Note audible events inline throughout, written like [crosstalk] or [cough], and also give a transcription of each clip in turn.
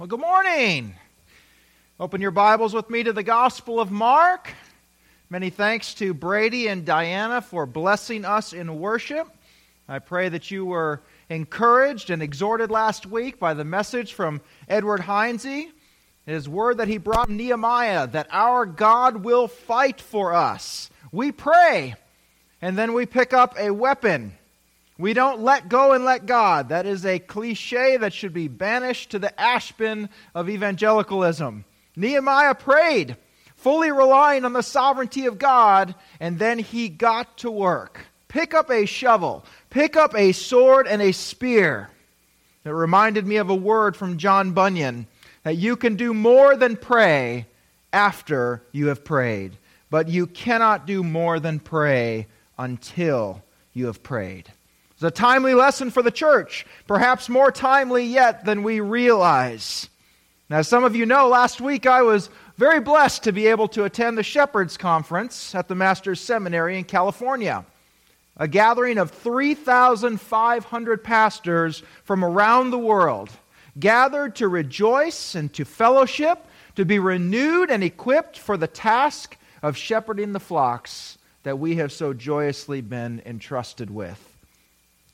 Well, good morning. Open your Bibles with me to the Gospel of Mark. Many thanks to Brady and Diana for blessing us in worship. I pray that you were encouraged and exhorted last week by the message from Edward Heinze, his word that he brought Nehemiah that our God will fight for us. We pray, and then we pick up a weapon. We don't let go and let God. That is a cliche that should be banished to the ashbin of evangelicalism. Nehemiah prayed, fully relying on the sovereignty of God, and then he got to work. Pick up a shovel, pick up a sword and a spear. It reminded me of a word from John Bunyan that you can do more than pray after you have prayed, but you cannot do more than pray until you have prayed. It's a timely lesson for the church, perhaps more timely yet than we realize. Now, some of you know, last week I was very blessed to be able to attend the Shepherds Conference at the Master's Seminary in California. A gathering of 3,500 pastors from around the world gathered to rejoice and to fellowship, to be renewed and equipped for the task of shepherding the flocks that we have so joyously been entrusted with.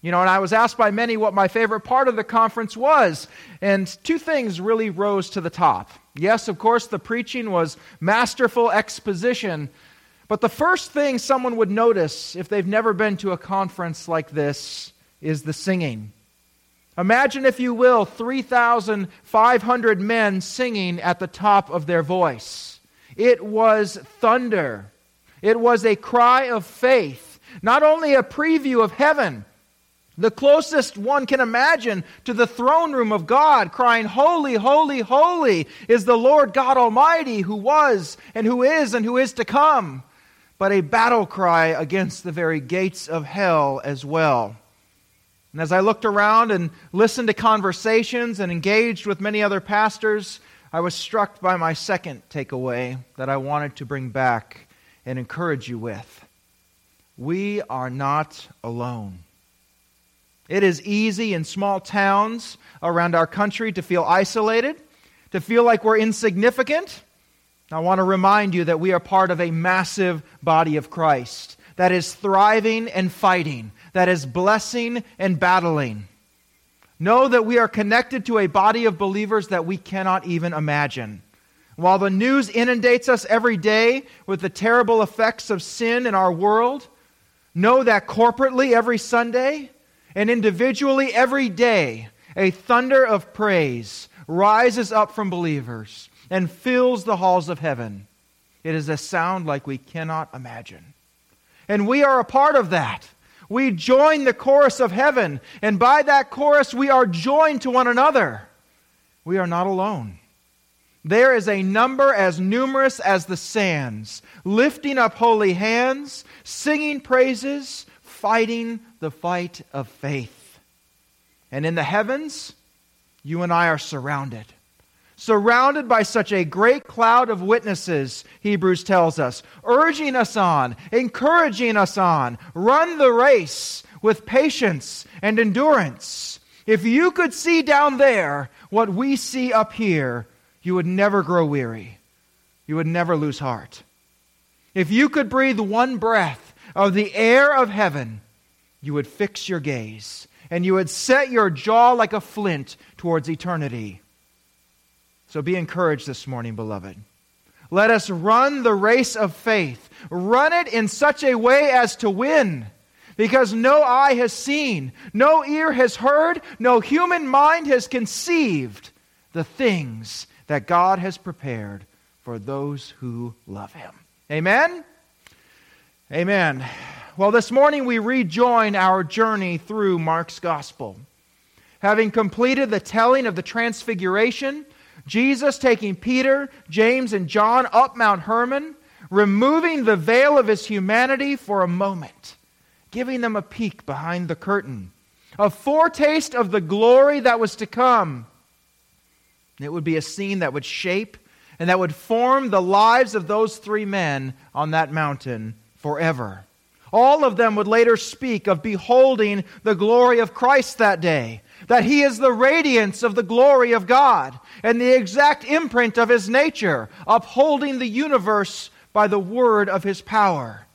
You know, and I was asked by many what my favorite part of the conference was, and two things really rose to the top. Yes, of course, the preaching was masterful exposition, but the first thing someone would notice if they've never been to a conference like this is the singing. Imagine, if you will, 3,500 men singing at the top of their voice. It was thunder. It was a cry of faith, not only a preview of heaven the closest one can imagine to the throne room of God, crying, Holy, holy, holy is the Lord God Almighty, who was, and who is, and who is to come. But a battle cry against the very gates of hell as well. And as I looked around and listened to conversations and engaged with many other pastors, I was struck by my second takeaway that I wanted to bring back and encourage you with. We are not alone. It is easy in small towns around our country to feel isolated, to feel like we're insignificant. I want to remind you that we are part of a massive body of Christ that is thriving and fighting, that is blessing and battling. Know that we are connected to a body of believers that we cannot even imagine. While the news inundates us every day with the terrible effects of sin in our world, know that corporately every Sunday, and individually, every day, a thunder of praise rises up from believers and fills the halls of heaven. It is a sound like we cannot imagine. And we are a part of that. We join the chorus of heaven, and by that chorus, we are joined to one another. We are not alone. There is a number as numerous as the sands, lifting up holy hands, singing praises, fighting the fight of faith. And in the heavens, you and I are surrounded. Surrounded by such a great cloud of witnesses, Hebrews tells us, urging us on, encouraging us on. Run the race with patience and endurance. If you could see down there what we see up here, you would never grow weary. You would never lose heart. If you could breathe one breath of the air of heaven, you would fix your gaze and you would set your jaw like a flint towards eternity. So be encouraged this morning, beloved. Let us run the race of faith. Run it in such a way as to win. Because no eye has seen, no ear has heard, no human mind has conceived the things that God has prepared for those who love Him. Amen? Amen. Well, this morning we rejoin our journey through Mark's Gospel. Having completed the telling of the Transfiguration, Jesus taking Peter, James, and John up Mount Hermon, removing the veil of his humanity for a moment, giving them a peek behind the curtain, a foretaste of the glory that was to come. It would be a scene that would shape and that would form the lives of those three men on that mountain forever. All of them would later speak of beholding the glory of Christ that day, that he is the radiance of the glory of God and the exact imprint of his nature, upholding the universe by the word of his power.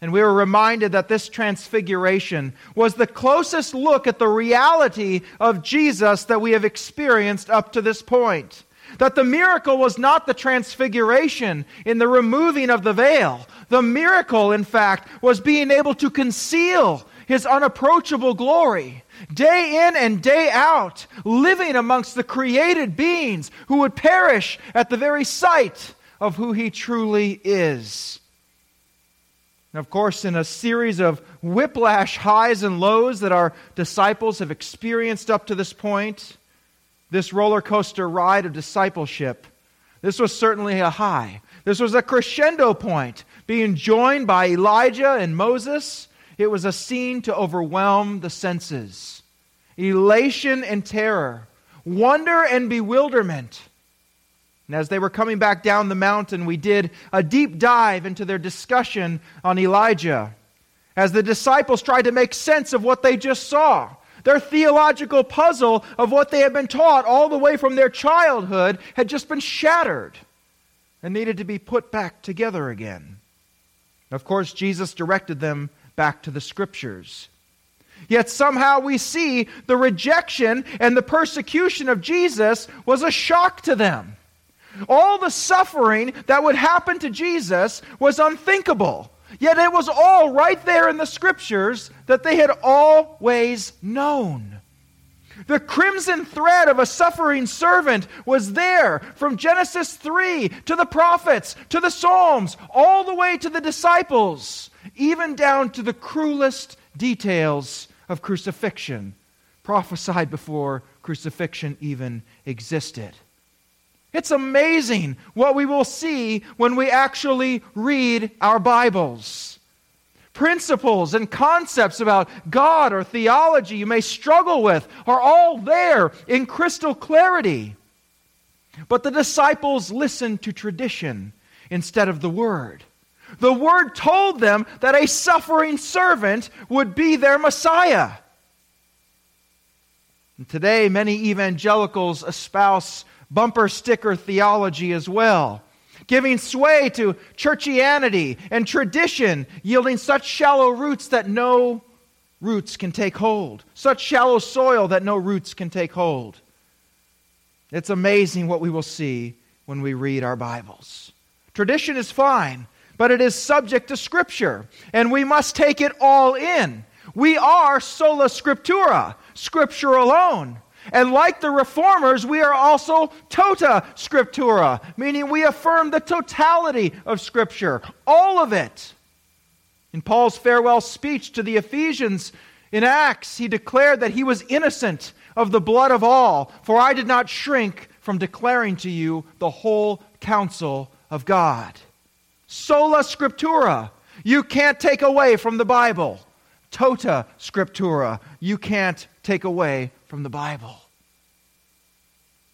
And we were reminded that this transfiguration was the closest look at the reality of Jesus that we have experienced up to this point. That the miracle was not the transfiguration in the removing of the veil. The miracle, in fact, was being able to conceal his unapproachable glory day in and day out, living amongst the created beings who would perish at the very sight of who he truly is. Of course, in a series of whiplash highs and lows that our disciples have experienced up to this point, this roller coaster ride of discipleship, this was certainly a high. This was a crescendo point, being joined by Elijah and Moses. It was a scene to overwhelm the senses. Elation and terror, wonder and bewilderment and as they were coming back down the mountain, we did a deep dive into their discussion on Elijah. As the disciples tried to make sense of what they just saw, their theological puzzle of what they had been taught all the way from their childhood had just been shattered and needed to be put back together again. Of course, Jesus directed them back to the scriptures. Yet somehow we see the rejection and the persecution of Jesus was a shock to them. All the suffering that would happen to Jesus was unthinkable. Yet it was all right there in the scriptures that they had always known. The crimson thread of a suffering servant was there from Genesis 3 to the prophets, to the Psalms, all the way to the disciples, even down to the cruelest details of crucifixion, prophesied before crucifixion even existed. It's amazing what we will see when we actually read our Bibles. Principles and concepts about God or theology you may struggle with are all there in crystal clarity. But the disciples listened to tradition instead of the Word. The Word told them that a suffering servant would be their Messiah. And today, many evangelicals espouse bumper sticker theology as well, giving sway to churchianity and tradition, yielding such shallow roots that no roots can take hold, such shallow soil that no roots can take hold. It's amazing what we will see when we read our Bibles. Tradition is fine, but it is subject to Scripture, and we must take it all in. We are sola scriptura, Scripture alone. And like the reformers, we are also tota scriptura, meaning we affirm the totality of Scripture, all of it. In Paul's farewell speech to the Ephesians in Acts, he declared that he was innocent of the blood of all, for I did not shrink from declaring to you the whole counsel of God. Sola scriptura. You can't take away from the Bible. Tota scriptura. You can't take away from the Bible.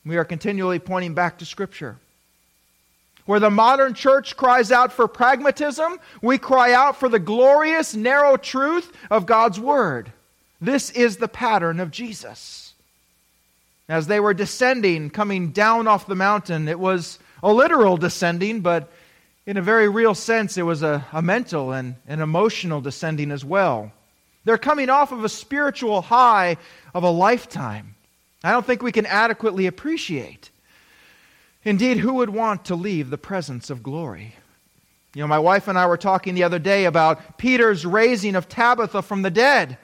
We are continually pointing back to Scripture. Where the modern church cries out for pragmatism, we cry out for the glorious, narrow truth of God's Word. This is the pattern of Jesus. As they were descending, coming down off the mountain, it was a literal descending, but in a very real sense, it was a, a mental and an emotional descending as well. They're coming off of a spiritual high of a lifetime. I don't think we can adequately appreciate. Indeed, who would want to leave the presence of glory? You know, my wife and I were talking the other day about Peter's raising of Tabitha from the dead.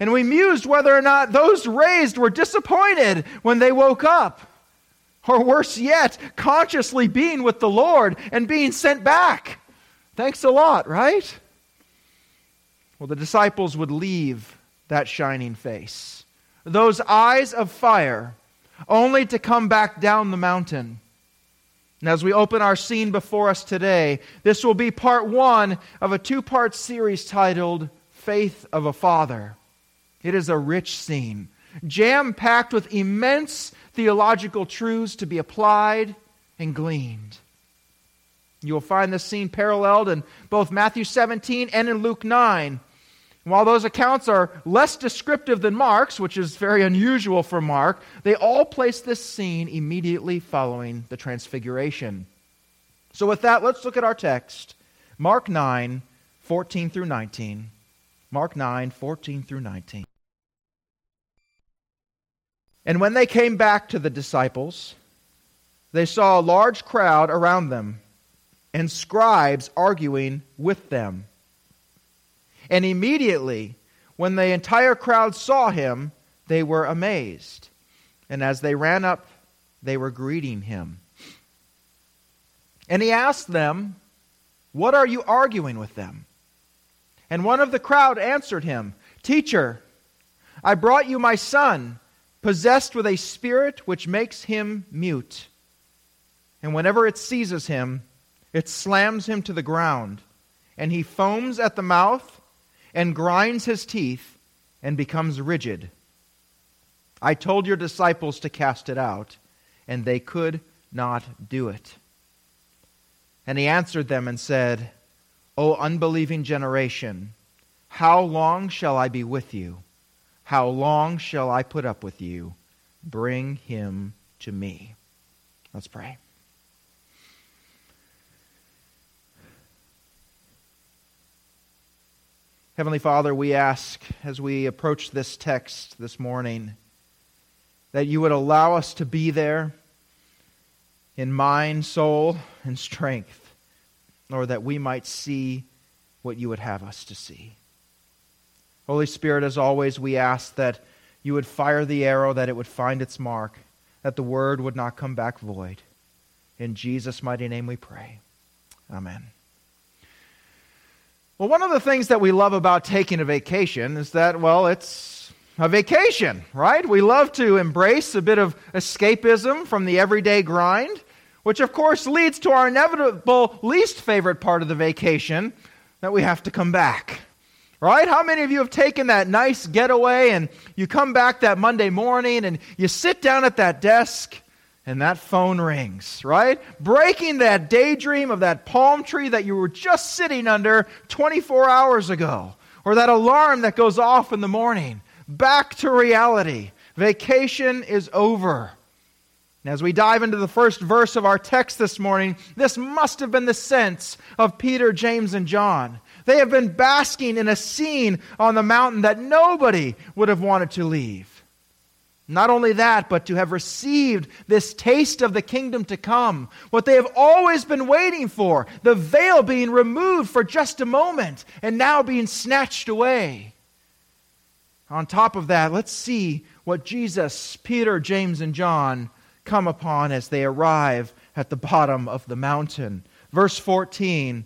And we mused whether or not those raised were disappointed when they woke up. Or worse yet, consciously being with the Lord and being sent back. Thanks a lot, right? Well, the disciples would leave that shining face those eyes of fire, only to come back down the mountain. And as we open our scene before us today, this will be part one of a two part series titled Faith of a Father. It is a rich scene, jam packed with immense theological truths to be applied and gleaned. You will find this scene paralleled in both Matthew 17 and in Luke 9 While those accounts are less descriptive than Mark's, which is very unusual for Mark, they all place this scene immediately following the Transfiguration. So, with that, let's look at our text Mark 9, 14 through 19. Mark 9, 14 through 19. And when they came back to the disciples, they saw a large crowd around them and scribes arguing with them. And immediately, when the entire crowd saw him, they were amazed. And as they ran up, they were greeting him. And he asked them, What are you arguing with them? And one of the crowd answered him, Teacher, I brought you my son, possessed with a spirit which makes him mute. And whenever it seizes him, it slams him to the ground, and he foams at the mouth and grinds his teeth and becomes rigid. I told your disciples to cast it out, and they could not do it. And he answered them and said, O unbelieving generation, how long shall I be with you? How long shall I put up with you? Bring him to me. Let's pray. Heavenly Father, we ask as we approach this text this morning that you would allow us to be there in mind, soul, and strength, or that we might see what you would have us to see. Holy Spirit, as always, we ask that you would fire the arrow, that it would find its mark, that the word would not come back void. In Jesus' mighty name we pray. Amen. Well, one of the things that we love about taking a vacation is that, well, it's a vacation, right? We love to embrace a bit of escapism from the everyday grind, which of course leads to our inevitable least favorite part of the vacation that we have to come back. Right? How many of you have taken that nice getaway and you come back that Monday morning and you sit down at that desk and that phone rings, right? Breaking that daydream of that palm tree that you were just sitting under 24 hours ago, or that alarm that goes off in the morning. Back to reality. Vacation is over. And as we dive into the first verse of our text this morning, this must have been the sense of Peter, James, and John. They have been basking in a scene on the mountain that nobody would have wanted to leave. Not only that, but to have received this taste of the kingdom to come, what they have always been waiting for, the veil being removed for just a moment and now being snatched away. On top of that, let's see what Jesus, Peter, James, and John come upon as they arrive at the bottom of the mountain. Verse 14,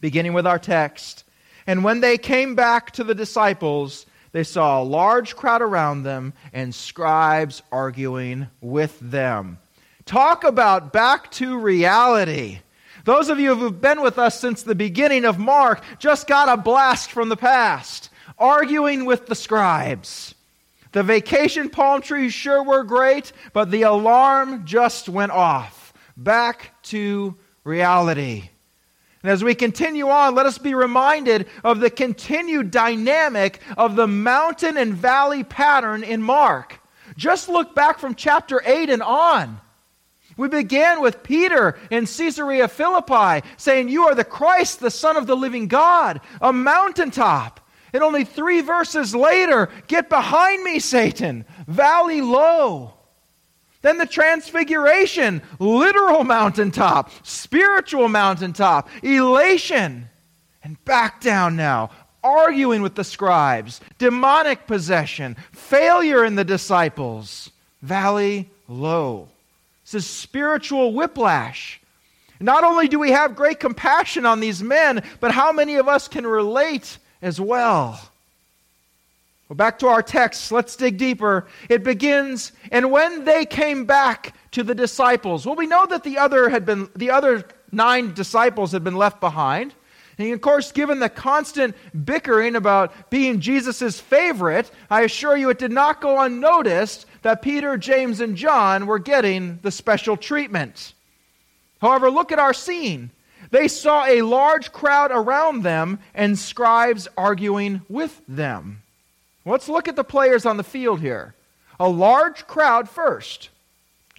beginning with our text. And when they came back to the disciples, they saw a large crowd around them and scribes arguing with them. Talk about back to reality. Those of you who've been with us since the beginning of Mark just got a blast from the past, arguing with the scribes. The vacation palm trees sure were great, but the alarm just went off. Back to reality. And as we continue on, let us be reminded of the continued dynamic of the mountain and valley pattern in Mark. Just look back from chapter 8 and on. We began with Peter in Caesarea Philippi saying, You are the Christ, the Son of the living God, a mountaintop. And only three verses later, Get behind me, Satan, valley low. Then the transfiguration, literal mountaintop, spiritual mountaintop, elation. And back down now, arguing with the scribes, demonic possession, failure in the disciples, valley low. This is spiritual whiplash. Not only do we have great compassion on these men, but how many of us can relate as well? Well, back to our text, let's dig deeper. It begins, and when they came back to the disciples. Well, we know that the other had been the other nine disciples had been left behind. And of course, given the constant bickering about being Jesus' favorite, I assure you it did not go unnoticed that Peter, James, and John were getting the special treatment. However, look at our scene. they saw a large crowd around them and scribes arguing with them. Let's look at the players on the field here. A large crowd first.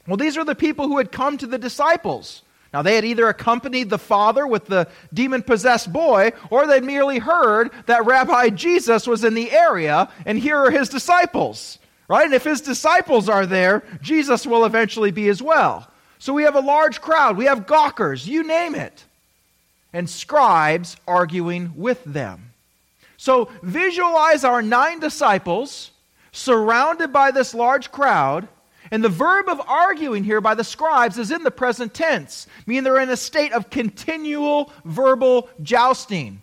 Well, these are the people who had come to the disciples. Now, they had either accompanied the father with the demon possessed boy, or they'd merely heard that Rabbi Jesus was in the area, and here are his disciples. Right? And if his disciples are there, Jesus will eventually be as well. So we have a large crowd. We have gawkers, you name it. And scribes arguing with them. So visualize our nine disciples surrounded by this large crowd and the verb of arguing here by the scribes is in the present tense, meaning they're in a state of continual verbal jousting.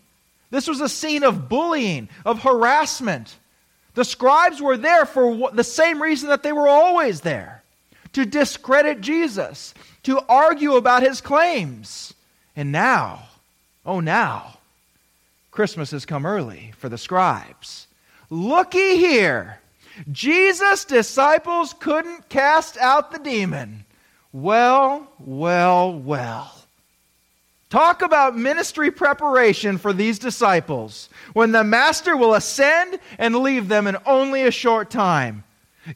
This was a scene of bullying, of harassment. The scribes were there for the same reason that they were always there to discredit Jesus, to argue about his claims. And now, oh, now, Christmas has come early for the scribes. Looky here. Jesus' disciples couldn't cast out the demon. Well, well, well. Talk about ministry preparation for these disciples when the Master will ascend and leave them in only a short time.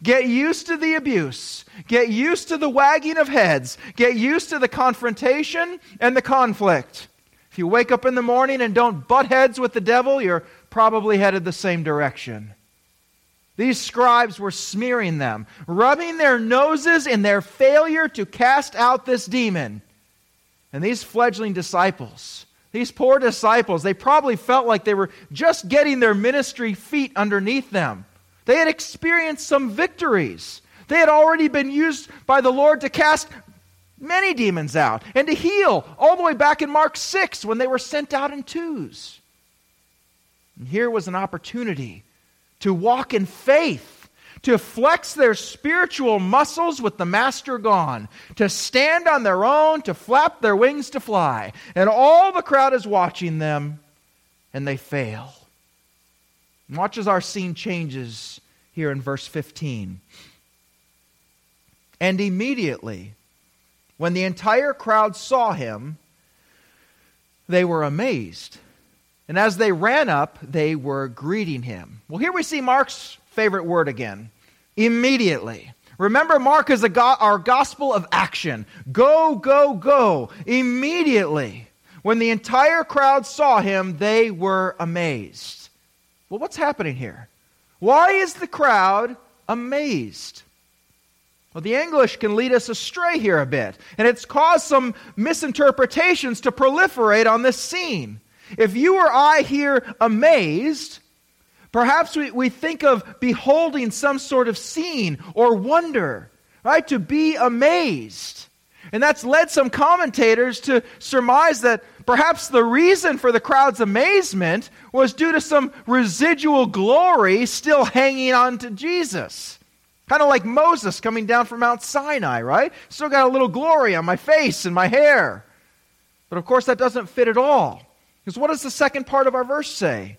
Get used to the abuse. Get used to the wagging of heads. Get used to the confrontation and the conflict. If you wake up in the morning and don't butt heads with the devil, you're probably headed the same direction. These scribes were smearing them, rubbing their noses in their failure to cast out this demon. And these fledgling disciples, these poor disciples, they probably felt like they were just getting their ministry feet underneath them. They had experienced some victories. They had already been used by the Lord to cast many demons out and to heal, all the way back in Mark 6 when they were sent out in twos. And here was an opportunity to walk in faith, to flex their spiritual muscles with the master gone, to stand on their own, to flap their wings to fly. And all the crowd is watching them, and they fail. And watch as our scene changes here in verse 15. And immediately, when the entire crowd saw him, they were amazed and as they ran up, they were greeting him. Well, here we see Mark's favorite word again immediately. Remember, Mark is go- our gospel of action. Go, go, go. Immediately. When the entire crowd saw him, they were amazed. Well, what's happening here? Why is the crowd amazed? Well, the English can lead us astray here a bit, and it's caused some misinterpretations to proliferate on this scene. If you or I here amazed, perhaps we, we think of beholding some sort of scene or wonder, right? To be amazed. And that's led some commentators to surmise that perhaps the reason for the crowd's amazement was due to some residual glory still hanging on to Jesus. Kind of like Moses coming down from Mount Sinai, right? Still got a little glory on my face and my hair. But of course, that doesn't fit at all. Because what does the second part of our verse say?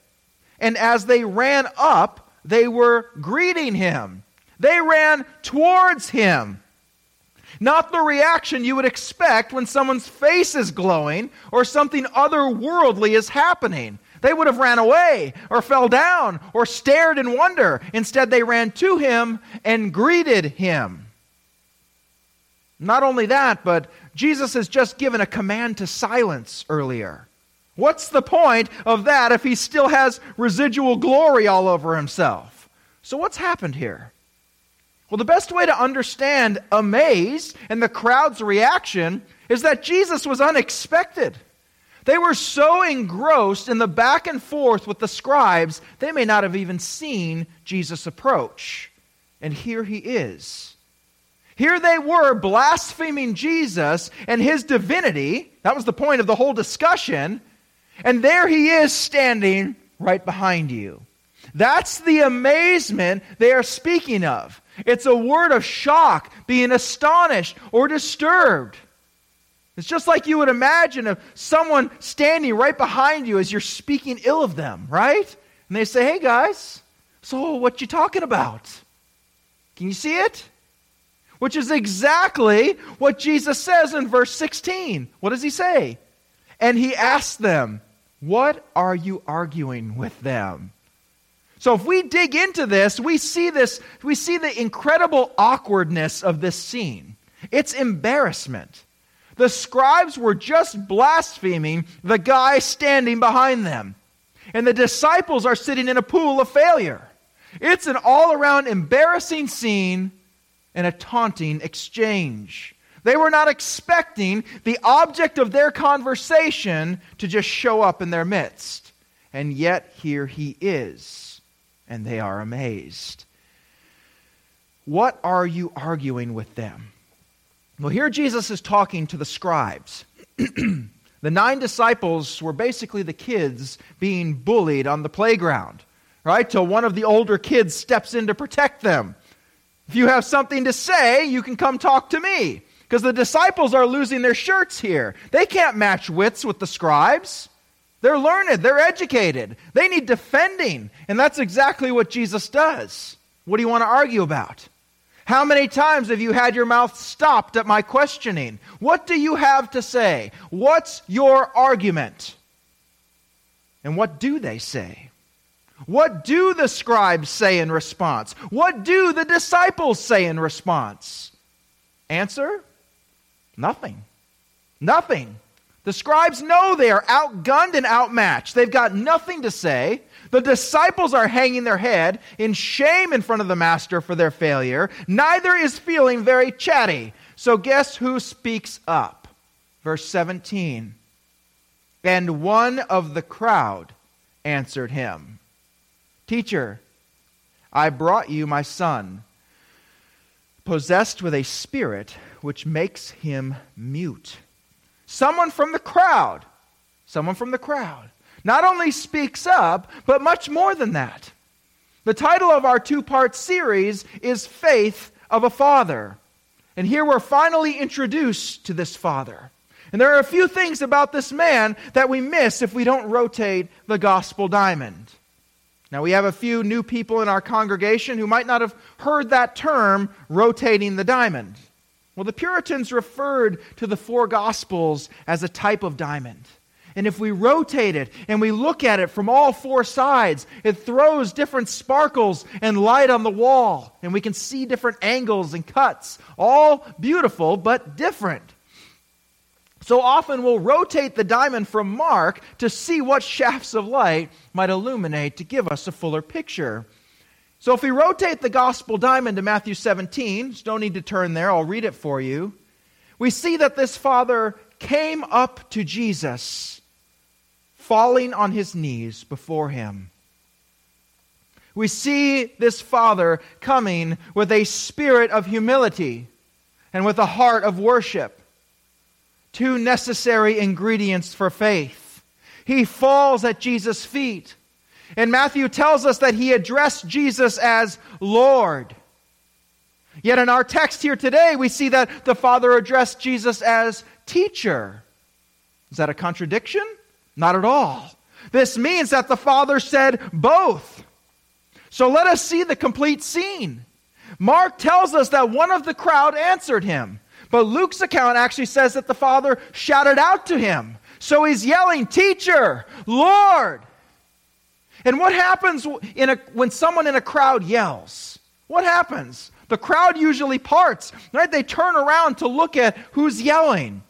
And as they ran up, they were greeting him. They ran towards him. Not the reaction you would expect when someone's face is glowing or something otherworldly is happening. They would have ran away or fell down or stared in wonder. Instead, they ran to him and greeted him. Not only that, but Jesus has just given a command to silence earlier. What's the point of that if he still has residual glory all over himself? So, what's happened here? Well, the best way to understand amazed and the crowd's reaction is that Jesus was unexpected. They were so engrossed in the back and forth with the scribes, they may not have even seen Jesus approach. And here he is. Here they were blaspheming Jesus and his divinity. That was the point of the whole discussion. And there he is standing right behind you. That's the amazement they are speaking of. It's a word of shock, being astonished or disturbed. It's just like you would imagine of someone standing right behind you as you're speaking ill of them, right? And they say, "Hey guys, so what you talking about? Can you see it?" Which is exactly what Jesus says in verse 16. What does he say? And he asked them, What are you arguing with them? So if we dig into this, we see this, we see the incredible awkwardness of this scene. It's embarrassment. The scribes were just blaspheming the guy standing behind them. And the disciples are sitting in a pool of failure. It's an all around embarrassing scene and a taunting exchange. They were not expecting the object of their conversation to just show up in their midst. And yet, here he is, and they are amazed. What are you arguing with them? Well, here Jesus is talking to the scribes. [clears throat] the nine disciples were basically the kids being bullied on the playground, right? Till one of the older kids steps in to protect them. If you have something to say, you can come talk to me. Because the disciples are losing their shirts here. They can't match wits with the scribes. They're learned, they're educated, they need defending. And that's exactly what Jesus does. What do you want to argue about? How many times have you had your mouth stopped at my questioning? What do you have to say? What's your argument? And what do they say? What do the scribes say in response? What do the disciples say in response? Answer Nothing. Nothing. The scribes know they are outgunned and outmatched. They've got nothing to say. The disciples are hanging their head in shame in front of the master for their failure. Neither is feeling very chatty. So, guess who speaks up? Verse 17. And one of the crowd answered him Teacher, I brought you my son, possessed with a spirit which makes him mute. Someone from the crowd, someone from the crowd not only speaks up, but much more than that. The title of our two part series is Faith of a Father. And here we're finally introduced to this father. And there are a few things about this man that we miss if we don't rotate the gospel diamond. Now, we have a few new people in our congregation who might not have heard that term, rotating the diamond. Well, the Puritans referred to the four gospels as a type of diamond. And if we rotate it and we look at it from all four sides, it throws different sparkles and light on the wall. And we can see different angles and cuts. All beautiful, but different. So often we'll rotate the diamond from Mark to see what shafts of light might illuminate to give us a fuller picture. So if we rotate the gospel diamond to Matthew 17, just don't need to turn there, I'll read it for you. We see that this father came up to Jesus falling on his knees before him. We see this father coming with a spirit of humility and with a heart of worship. Two necessary ingredients for faith. He falls at Jesus' feet. And Matthew tells us that he addressed Jesus as Lord. Yet in our text here today, we see that the Father addressed Jesus as teacher. Is that a contradiction? Not at all. This means that the Father said both. So let us see the complete scene. Mark tells us that one of the crowd answered him, but Luke's account actually says that the Father shouted out to him. So he's yelling, Teacher, Lord. And what happens in a, when someone in a crowd yells? What happens? The crowd usually parts, right? They turn around to look at who's yelling.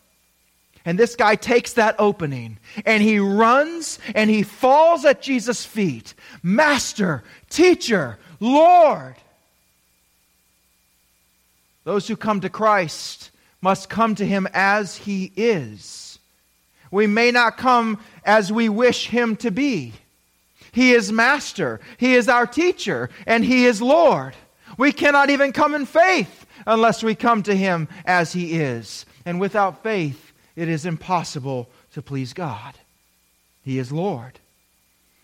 And this guy takes that opening and he runs and he falls at Jesus' feet. Master, teacher, Lord. Those who come to Christ must come to him as he is. We may not come as we wish him to be. He is master, he is our teacher, and he is Lord. We cannot even come in faith unless we come to him as he is. And without faith, it is impossible to please God. He is Lord.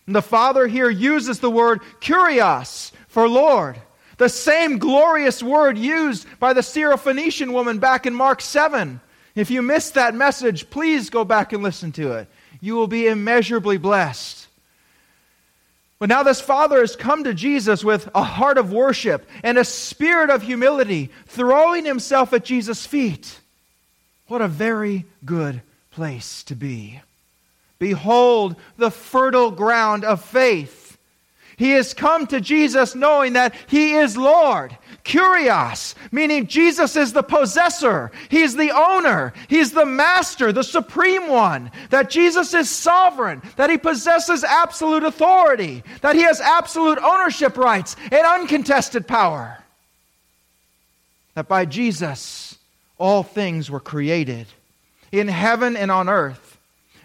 And the Father here uses the word kurios for Lord. The same glorious word used by the Syrophoenician woman back in Mark 7. If you missed that message, please go back and listen to it. You will be immeasurably blessed. But now this father has come to Jesus with a heart of worship and a spirit of humility, throwing himself at Jesus' feet. What a very good place to be. Behold the fertile ground of faith. He has come to Jesus knowing that He is Lord. Kurios, meaning Jesus is the possessor. He's the owner. He's the master, the supreme one. That Jesus is sovereign. That He possesses absolute authority. That He has absolute ownership rights and uncontested power. That by Jesus, all things were created in heaven and on earth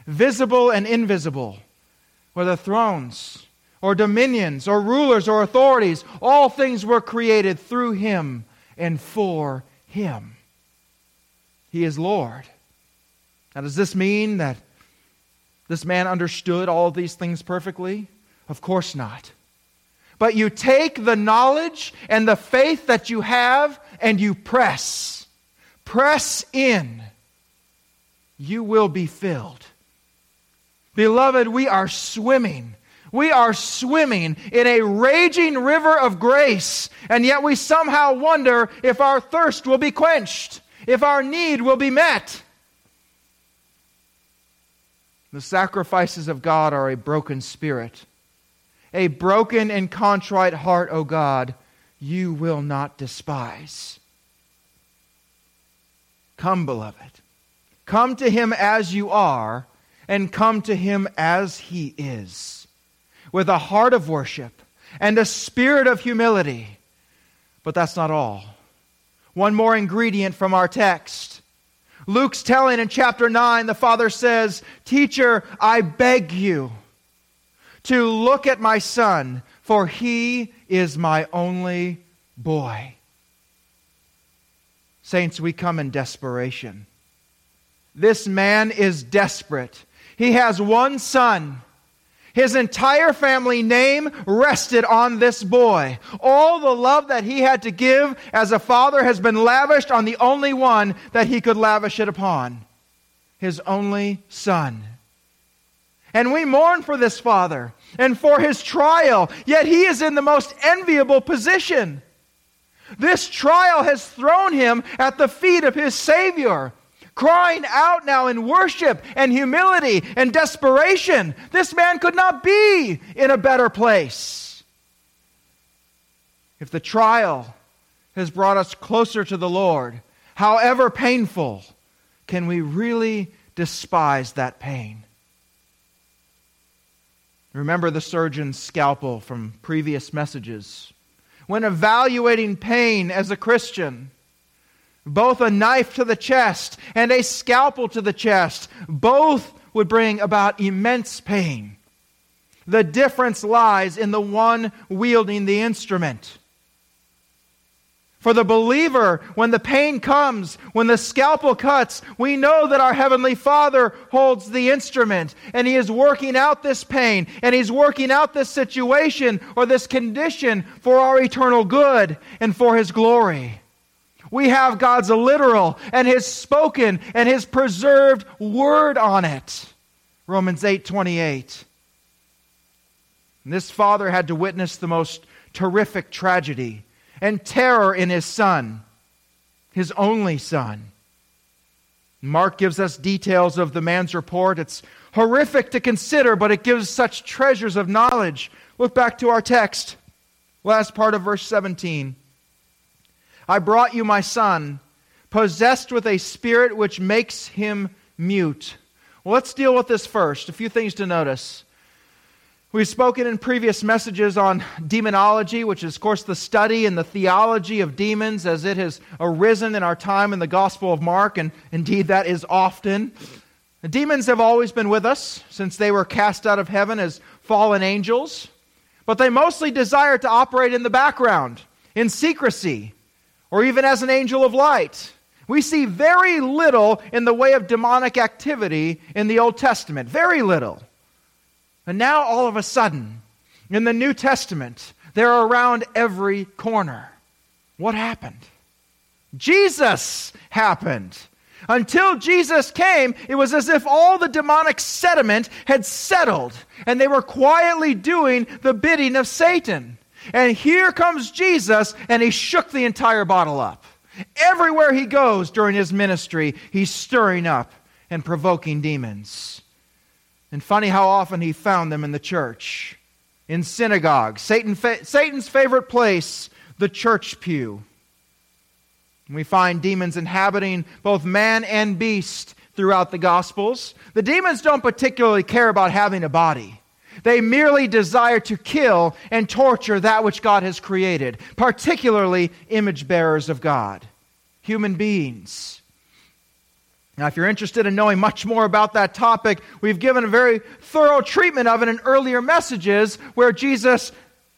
visible and invisible, whether thrones or dominions or rulers or authorities, all things were created through him and for him. He is Lord. Now, does this mean that this man understood all these things perfectly? Of course not. But you take the knowledge and the faith that you have and you press. Press in. You will be filled. Beloved, we are swimming. We are swimming in a raging river of grace, and yet we somehow wonder if our thirst will be quenched, if our need will be met. The sacrifices of God are a broken spirit. A broken and contrite heart, O God, you will not despise. Come, beloved. Come to him as you are and come to him as he is, with a heart of worship and a spirit of humility. But that's not all. One more ingredient from our text. Luke's telling in chapter 9, the Father says, Teacher, I beg you to look at my son, for he is my only boy. Saints, we come in desperation. This man is desperate. He has one son. His entire family name rested on this boy. All the love that he had to give as a father has been lavished on the only one that he could lavish it upon his only son. And we mourn for this father and for his trial, yet he is in the most enviable position. This trial has thrown him at the feet of his Savior crying out now in worship and humility and desperation. This man could not be in a better place. If the trial has brought us closer to the Lord, however painful, can we really despise that pain? Remember the surgeon's scalpel from previous messages. When evaluating pain as a Christian, both a knife to the chest and a scalpel to the chest. Both would bring about immense pain. The difference lies in the one wielding the instrument. For the believer, when the pain comes, when the scalpel cuts, we know that our Heavenly Father holds the instrument and He is working out this pain and He's working out this situation or this condition for our eternal good and for His glory. We have God's literal and his spoken and his preserved word on it. Romans 8 28. And this father had to witness the most terrific tragedy and terror in his son, his only son. Mark gives us details of the man's report. It's horrific to consider, but it gives such treasures of knowledge. Look back to our text, last part of verse 17. I brought you my son, possessed with a spirit which makes him mute. Well, let's deal with this first. A few things to notice. We've spoken in previous messages on demonology, which is, of course, the study and the theology of demons as it has arisen in our time in the Gospel of Mark, and indeed that is often. The demons have always been with us since they were cast out of heaven as fallen angels, but they mostly desire to operate in the background, in secrecy, or even as an angel of light. We see very little in the way of demonic activity in the Old Testament. Very little. And now, all of a sudden, in the New Testament, they're around every corner. What happened? Jesus happened. Until Jesus came, it was as if all the demonic sediment had settled and they were quietly doing the bidding of Satan. And here comes Jesus, and he shook the entire bottle up. Everywhere he goes during his ministry, he's stirring up and provoking demons. And funny how often he found them in the church, in synagogues, Satan fa- Satan's favorite place, the church pew. We find demons inhabiting both man and beast throughout the Gospels. The demons don't particularly care about having a body. They merely desire to kill and torture that which God has created, particularly image bearers of God, human beings. Now, if you're interested in knowing much more about that topic, we've given a very thorough treatment of it in earlier messages where Jesus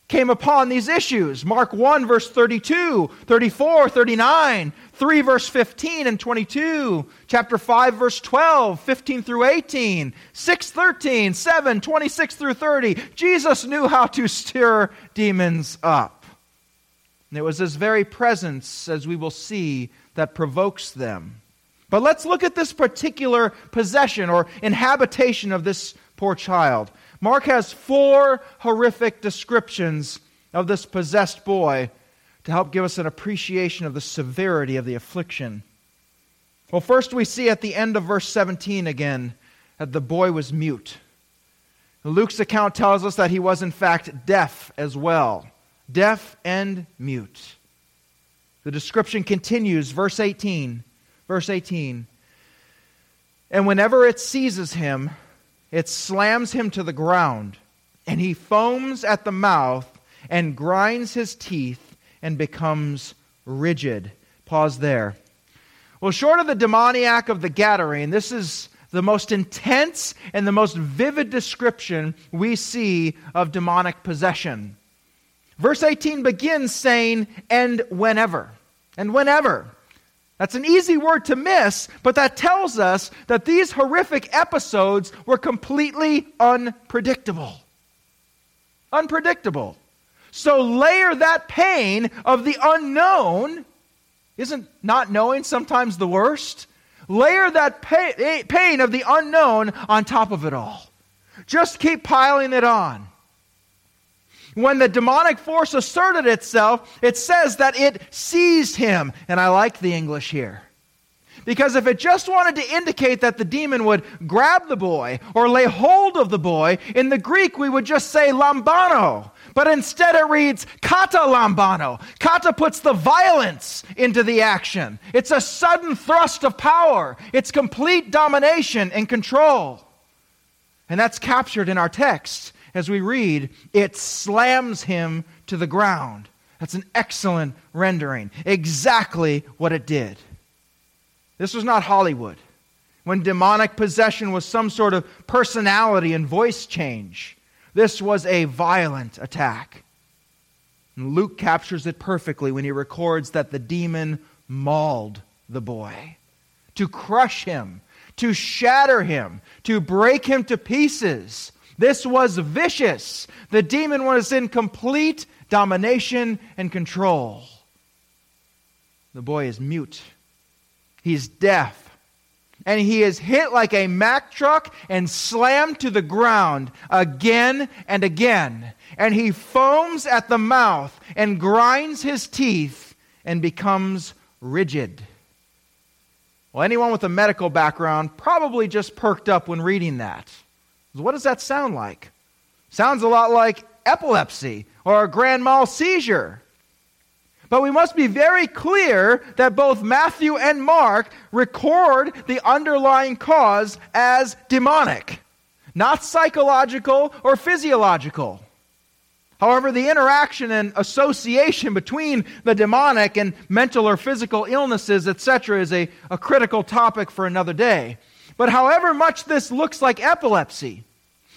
came upon these issues. Mark 1, verse 32, 34, 39, 3, verse 15 and 22, chapter 5, verse 12, 15 through 18, 6, 13, 7, 26 through 30. Jesus knew how to stir demons up. And it was his very presence, as we will see, that provokes them. But let's look at this particular possession or inhabitation of this poor child. Mark has four horrific descriptions of this possessed boy to help give us an appreciation of the severity of the affliction. Well, first we see at the end of verse 17 again that the boy was mute. Luke's account tells us that he was, in fact, deaf as well. Deaf and mute. The description continues, verse 18. Verse 18. And whenever it seizes him, it slams him to the ground, and he foams at the mouth and grinds his teeth and becomes rigid. Pause there. Well, short of the demoniac of the Gadarene, this is the most intense and the most vivid description we see of demonic possession. Verse 18 begins saying, and whenever. And whenever. That's an easy word to miss, but that tells us that these horrific episodes were completely unpredictable. Unpredictable. So layer that pain of the unknown. Isn't not knowing sometimes the worst? Layer that eh, pain of the unknown on top of it all. Just keep piling it on when the demonic force asserted itself, it says that it seized him. And I like the English here. Because if it just wanted to indicate that the demon would grab the boy or lay hold of the boy, in the Greek we would just say lambano. But instead it reads kata lambano. Kata puts the violence into the action. It's a sudden thrust of power, it's complete domination and control. And that's captured in our text as we read, it slams him to the ground. That's an excellent rendering. Exactly what it did. This was not Hollywood, when demonic possession was some sort of personality and voice change. This was a violent attack. And Luke captures it perfectly when he records that the demon mauled the boy to crush him, to shatter him, to break him to pieces. This was vicious. The demon was in complete domination and control. The boy is mute, he's deaf. And he is hit like a Mack truck and slammed to the ground again and again. And he foams at the mouth and grinds his teeth and becomes rigid. Well, anyone with a medical background probably just perked up when reading that. What does that sound like? Sounds a lot like epilepsy or a grand mal seizure. But we must be very clear that both Matthew and Mark record the underlying cause as demonic, not psychological or physiological. However, the interaction and association between the demonic and mental or physical illnesses, etc., is a, a critical topic for another day. But however much this looks like epilepsy,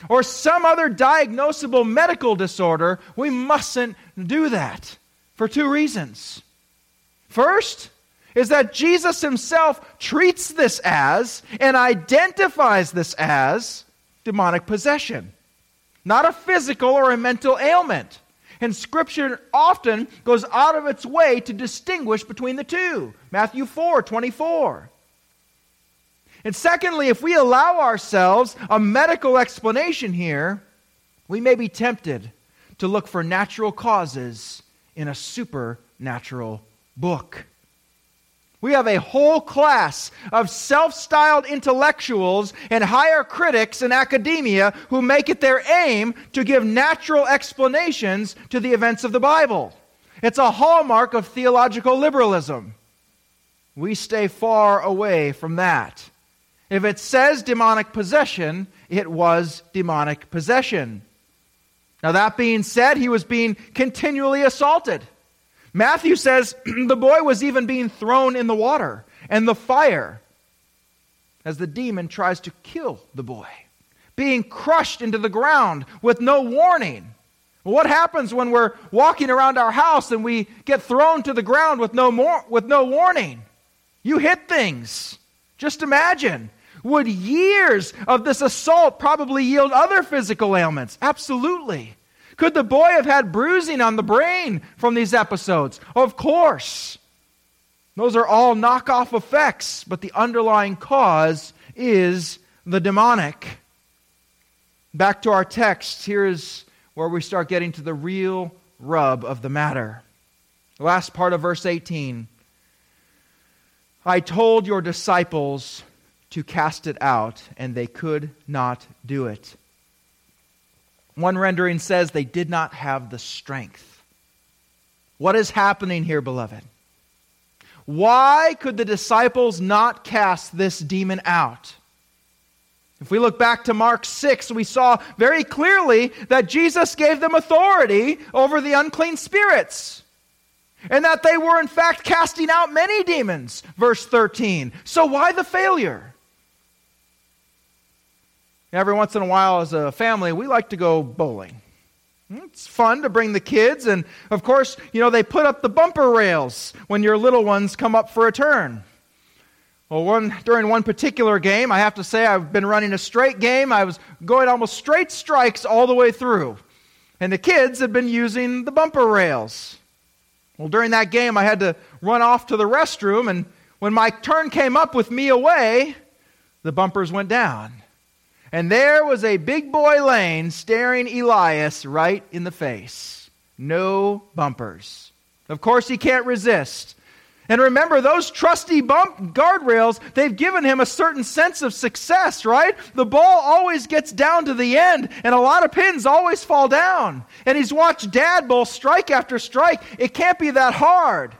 or some other diagnosable medical disorder, we mustn't do that for two reasons. First, is that Jesus himself treats this as and identifies this as demonic possession, not a physical or a mental ailment. And Scripture often goes out of its way to distinguish between the two. Matthew 4 24. And secondly, if we allow ourselves a medical explanation here, we may be tempted to look for natural causes in a supernatural book. We have a whole class of self styled intellectuals and higher critics in academia who make it their aim to give natural explanations to the events of the Bible. It's a hallmark of theological liberalism. We stay far away from that. If it says demonic possession, it was demonic possession. Now, that being said, he was being continually assaulted. Matthew says [clears throat] the boy was even being thrown in the water and the fire as the demon tries to kill the boy, being crushed into the ground with no warning. What happens when we're walking around our house and we get thrown to the ground with no, more, with no warning? You hit things. Just imagine. Would years of this assault probably yield other physical ailments? Absolutely. Could the boy have had bruising on the brain from these episodes? Of course. Those are all knockoff effects, but the underlying cause is the demonic. Back to our text, here's where we start getting to the real rub of the matter. The last part of verse 18. I told your disciples to cast it out, and they could not do it. One rendering says they did not have the strength. What is happening here, beloved? Why could the disciples not cast this demon out? If we look back to Mark 6, we saw very clearly that Jesus gave them authority over the unclean spirits. And that they were, in fact, casting out many demons. Verse 13. So why the failure? Every once in a while, as a family, we like to go bowling. It's fun to bring the kids, and of course, you know, they put up the bumper rails when your little ones come up for a turn. Well, one, during one particular game, I have to say I've been running a straight game. I was going almost straight strikes all the way through. And the kids had been using the bumper rails. Well, during that game, I had to run off to the restroom, and when my turn came up with me away, the bumpers went down. And there was a big boy Lane staring Elias right in the face. No bumpers. Of course, he can't resist. And remember, those trusty bump guardrails, they've given him a certain sense of success, right? The ball always gets down to the end, and a lot of pins always fall down. And he's watched Dad bowl strike after strike. It can't be that hard.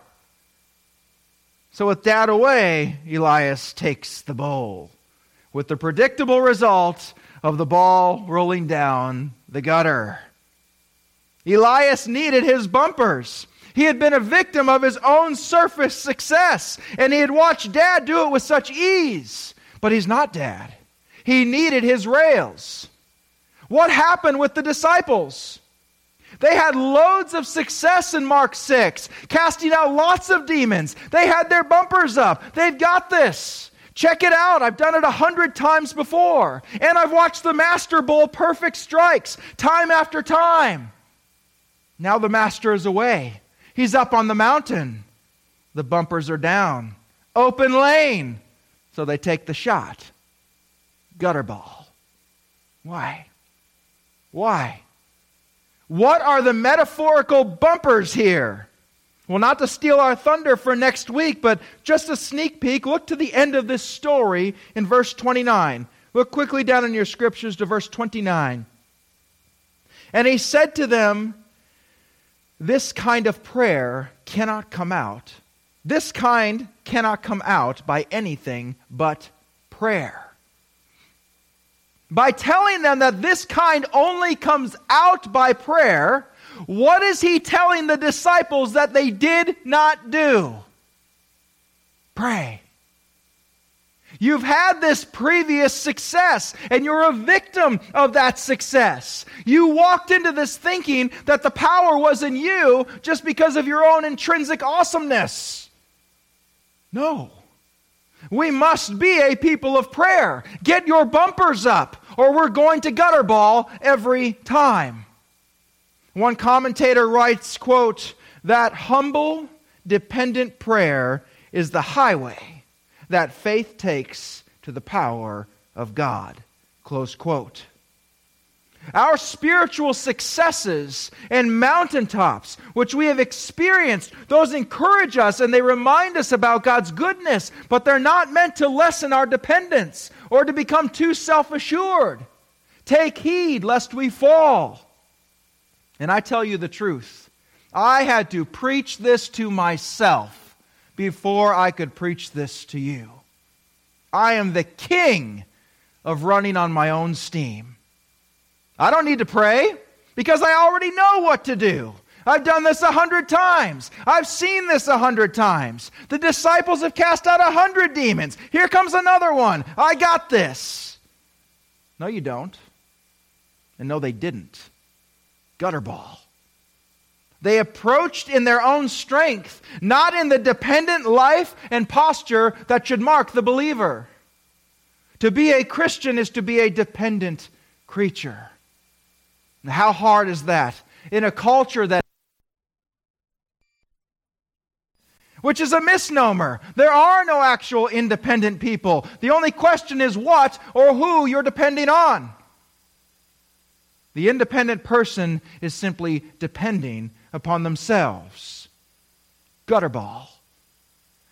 So, with Dad away, Elias takes the bowl with the predictable result of the ball rolling down the gutter. Elias needed his bumpers. He had been a victim of his own surface success, and he had watched dad do it with such ease. But he's not dad. He needed his rails. What happened with the disciples? They had loads of success in Mark 6, casting out lots of demons. They had their bumpers up. They've got this. Check it out. I've done it a hundred times before. And I've watched the Master Bowl perfect strikes time after time. Now the Master is away. He's up on the mountain. The bumpers are down. Open lane. So they take the shot. Gutter ball. Why? Why? What are the metaphorical bumpers here? Well, not to steal our thunder for next week, but just a sneak peek, look to the end of this story in verse 29. Look quickly down in your scriptures to verse 29. And he said to them, This kind of prayer cannot come out. This kind cannot come out by anything but prayer. By telling them that this kind only comes out by prayer, what is he telling the disciples that they did not do? Pray. You've had this previous success, and you're a victim of that success. You walked into this thinking that the power was in you just because of your own intrinsic awesomeness. No. We must be a people of prayer. Get your bumpers up, or we're going to gutter ball every time. One commentator writes, quote, that humble, dependent prayer is the highway that faith takes to the power of God. Close quote. Our spiritual successes and mountaintops, which we have experienced, those encourage us and they remind us about God's goodness, but they're not meant to lessen our dependence or to become too self assured. Take heed lest we fall. And I tell you the truth, I had to preach this to myself before I could preach this to you. I am the king of running on my own steam. I don't need to pray because I already know what to do. I've done this a hundred times. I've seen this a hundred times. The disciples have cast out a hundred demons. Here comes another one. I got this. No, you don't. And no, they didn't. Gutterball. They approached in their own strength, not in the dependent life and posture that should mark the believer. To be a Christian is to be a dependent creature. How hard is that? In a culture that which is a misnomer. There are no actual independent people. The only question is what or who you're depending on. The independent person is simply depending upon themselves. Gutterball.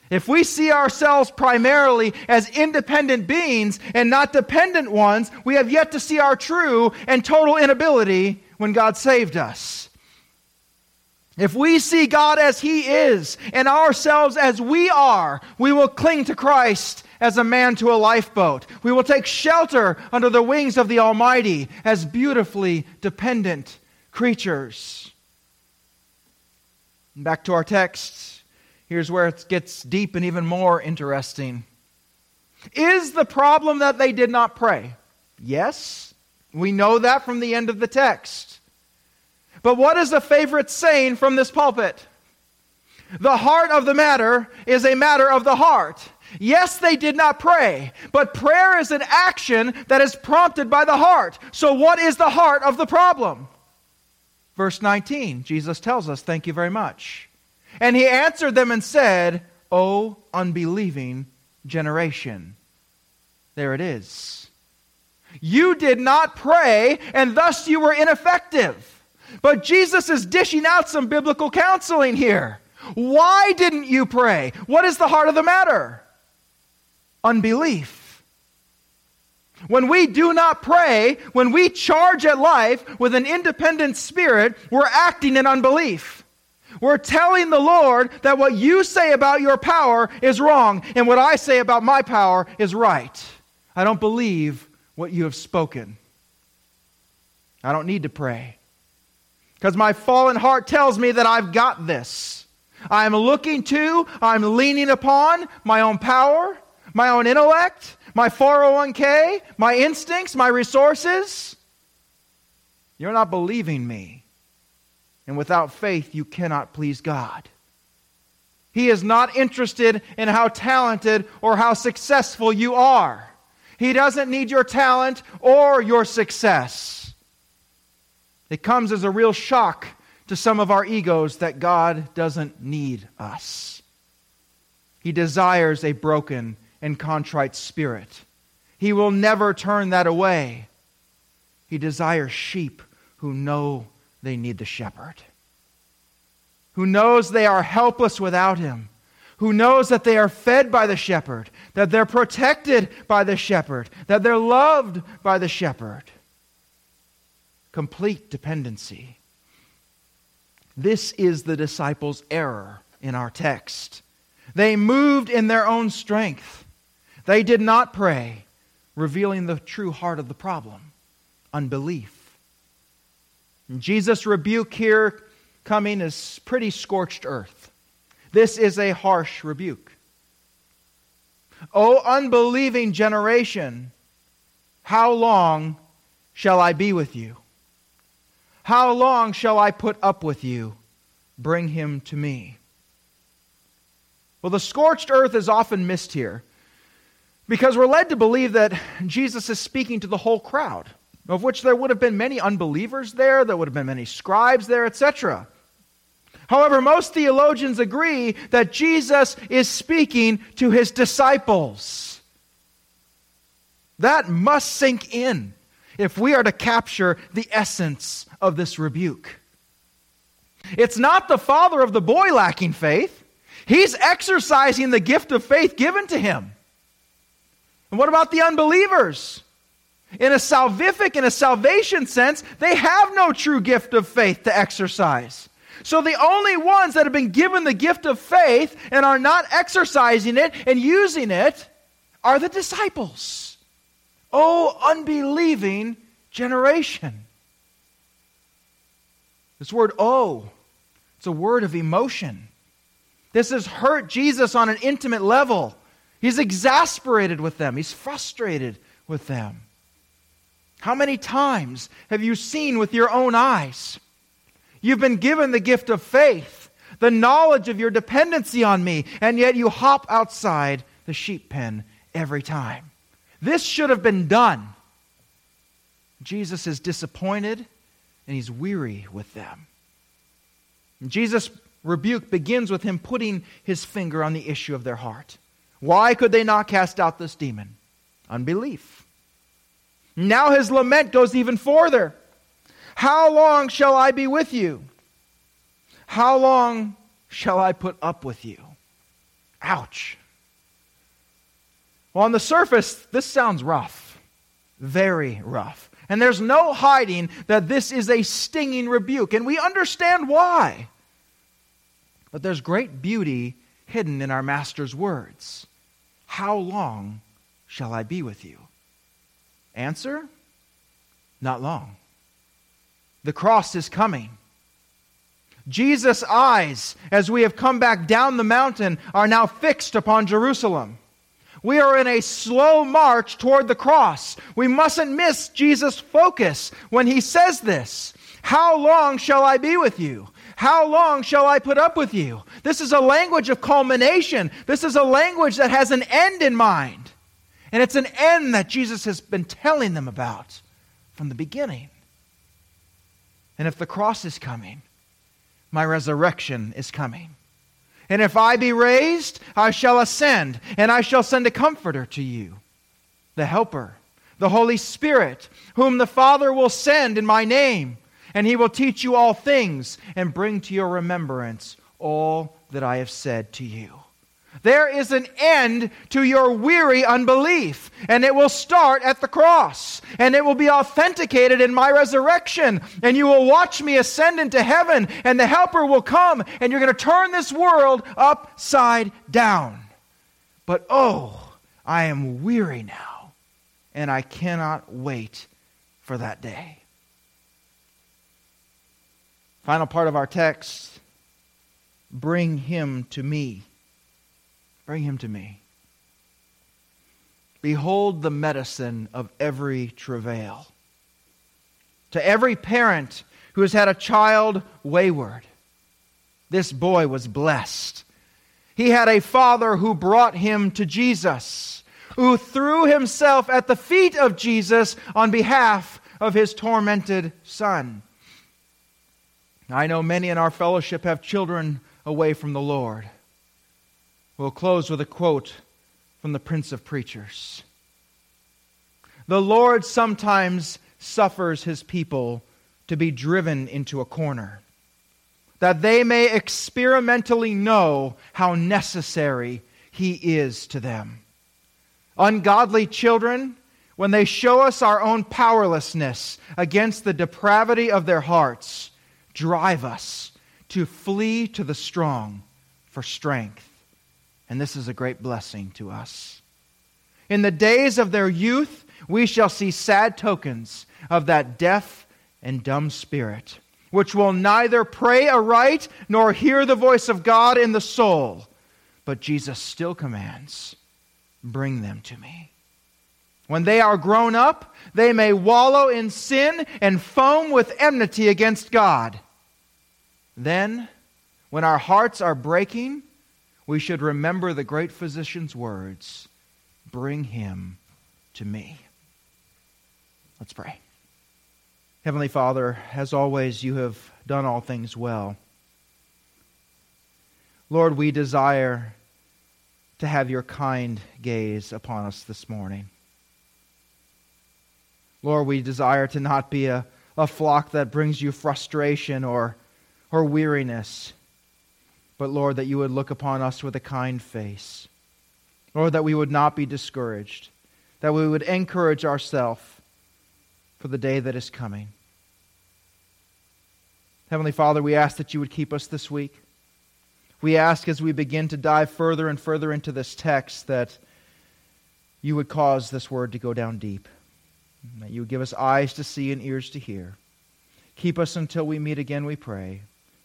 If we see ourselves primarily as independent beings and not dependent ones, we have yet to see our true and total inability when God saved us. If we see God as He is and ourselves as we are, we will cling to Christ as a man to a lifeboat. We will take shelter under the wings of the Almighty as beautifully dependent creatures. Back to our texts. Here's where it gets deep and even more interesting. Is the problem that they did not pray? Yes. We know that from the end of the text. But what is a favorite saying from this pulpit? The heart of the matter is a matter of the heart. Yes, they did not pray, but prayer is an action that is prompted by the heart. So, what is the heart of the problem? Verse 19, Jesus tells us, Thank you very much. And he answered them and said, O unbelieving generation. There it is. You did not pray, and thus you were ineffective. But Jesus is dishing out some biblical counseling here. Why didn't you pray? What is the heart of the matter? Unbelief. When we do not pray, when we charge at life with an independent spirit, we're acting in unbelief. We're telling the Lord that what you say about your power is wrong, and what I say about my power is right. I don't believe what you have spoken. I don't need to pray. Because my fallen heart tells me that I've got this. I'm looking to, I'm leaning upon my own power, my own intellect, my 401k, my instincts, my resources. You're not believing me. And without faith, you cannot please God. He is not interested in how talented or how successful you are. He doesn't need your talent or your success. It comes as a real shock to some of our egos that God doesn't need us. He desires a broken and contrite spirit. He will never turn that away. He desires sheep who know they need the shepherd. Who knows they are helpless without him. Who knows that they are fed by the shepherd, that they're protected by the shepherd, that they're loved by the shepherd. Complete dependency. This is the disciples' error in our text. They moved in their own strength. They did not pray, revealing the true heart of the problem unbelief. Jesus' rebuke here coming is pretty scorched earth. This is a harsh rebuke. O unbelieving generation, how long shall I be with you? How long shall I put up with you? Bring him to me. Well, the scorched earth is often missed here because we're led to believe that Jesus is speaking to the whole crowd of which there would have been many unbelievers there, there would have been many scribes there, etc. However, most theologians agree that Jesus is speaking to his disciples. That must sink in. if we are to capture the essence of this rebuke. It's not the father of the boy lacking faith. He's exercising the gift of faith given to him. And what about the unbelievers? In a salvific, in a salvation sense, they have no true gift of faith to exercise. So the only ones that have been given the gift of faith and are not exercising it and using it are the disciples. Oh, unbelieving generation. This word oh, it's a word of emotion. This has hurt Jesus on an intimate level. He's exasperated with them, he's frustrated with them. How many times have you seen with your own eyes? You've been given the gift of faith, the knowledge of your dependency on me, and yet you hop outside the sheep pen every time. This should have been done. Jesus is disappointed and he's weary with them. Jesus' rebuke begins with him putting his finger on the issue of their heart. Why could they not cast out this demon? Unbelief. Now his lament goes even further. How long shall I be with you? How long shall I put up with you? Ouch. Well, on the surface, this sounds rough. Very rough. And there's no hiding that this is a stinging rebuke, and we understand why. But there's great beauty hidden in our Master's words. How long shall I be with you? Answer Not long. The cross is coming. Jesus' eyes, as we have come back down the mountain, are now fixed upon Jerusalem. We are in a slow march toward the cross. We mustn't miss Jesus' focus when he says this How long shall I be with you? How long shall I put up with you? This is a language of culmination. This is a language that has an end in mind. And it's an end that Jesus has been telling them about from the beginning. And if the cross is coming, my resurrection is coming. And if I be raised, I shall ascend, and I shall send a comforter to you, the Helper, the Holy Spirit, whom the Father will send in my name, and he will teach you all things and bring to your remembrance all that I have said to you. There is an end to your weary unbelief, and it will start at the cross, and it will be authenticated in my resurrection. And you will watch me ascend into heaven, and the Helper will come, and you're going to turn this world upside down. But oh, I am weary now, and I cannot wait for that day. Final part of our text bring him to me. Bring him to me. Behold the medicine of every travail. To every parent who has had a child wayward, this boy was blessed. He had a father who brought him to Jesus, who threw himself at the feet of Jesus on behalf of his tormented son. I know many in our fellowship have children away from the Lord. We'll close with a quote from the Prince of Preachers. The Lord sometimes suffers his people to be driven into a corner, that they may experimentally know how necessary he is to them. Ungodly children, when they show us our own powerlessness against the depravity of their hearts, drive us to flee to the strong for strength. And this is a great blessing to us. In the days of their youth, we shall see sad tokens of that deaf and dumb spirit, which will neither pray aright nor hear the voice of God in the soul. But Jesus still commands, Bring them to me. When they are grown up, they may wallow in sin and foam with enmity against God. Then, when our hearts are breaking, we should remember the great physician's words bring him to me. Let's pray. Heavenly Father, as always, you have done all things well. Lord, we desire to have your kind gaze upon us this morning. Lord, we desire to not be a, a flock that brings you frustration or, or weariness, but Lord, that you would look upon us with a kind face. Lord, that we would not be discouraged, that we would encourage ourselves for the day that is coming. Heavenly Father, we ask that you would keep us this week. We ask as we begin to dive further and further into this text that you would cause this word to go down deep, that you would give us eyes to see and ears to hear. Keep us until we meet again, we pray.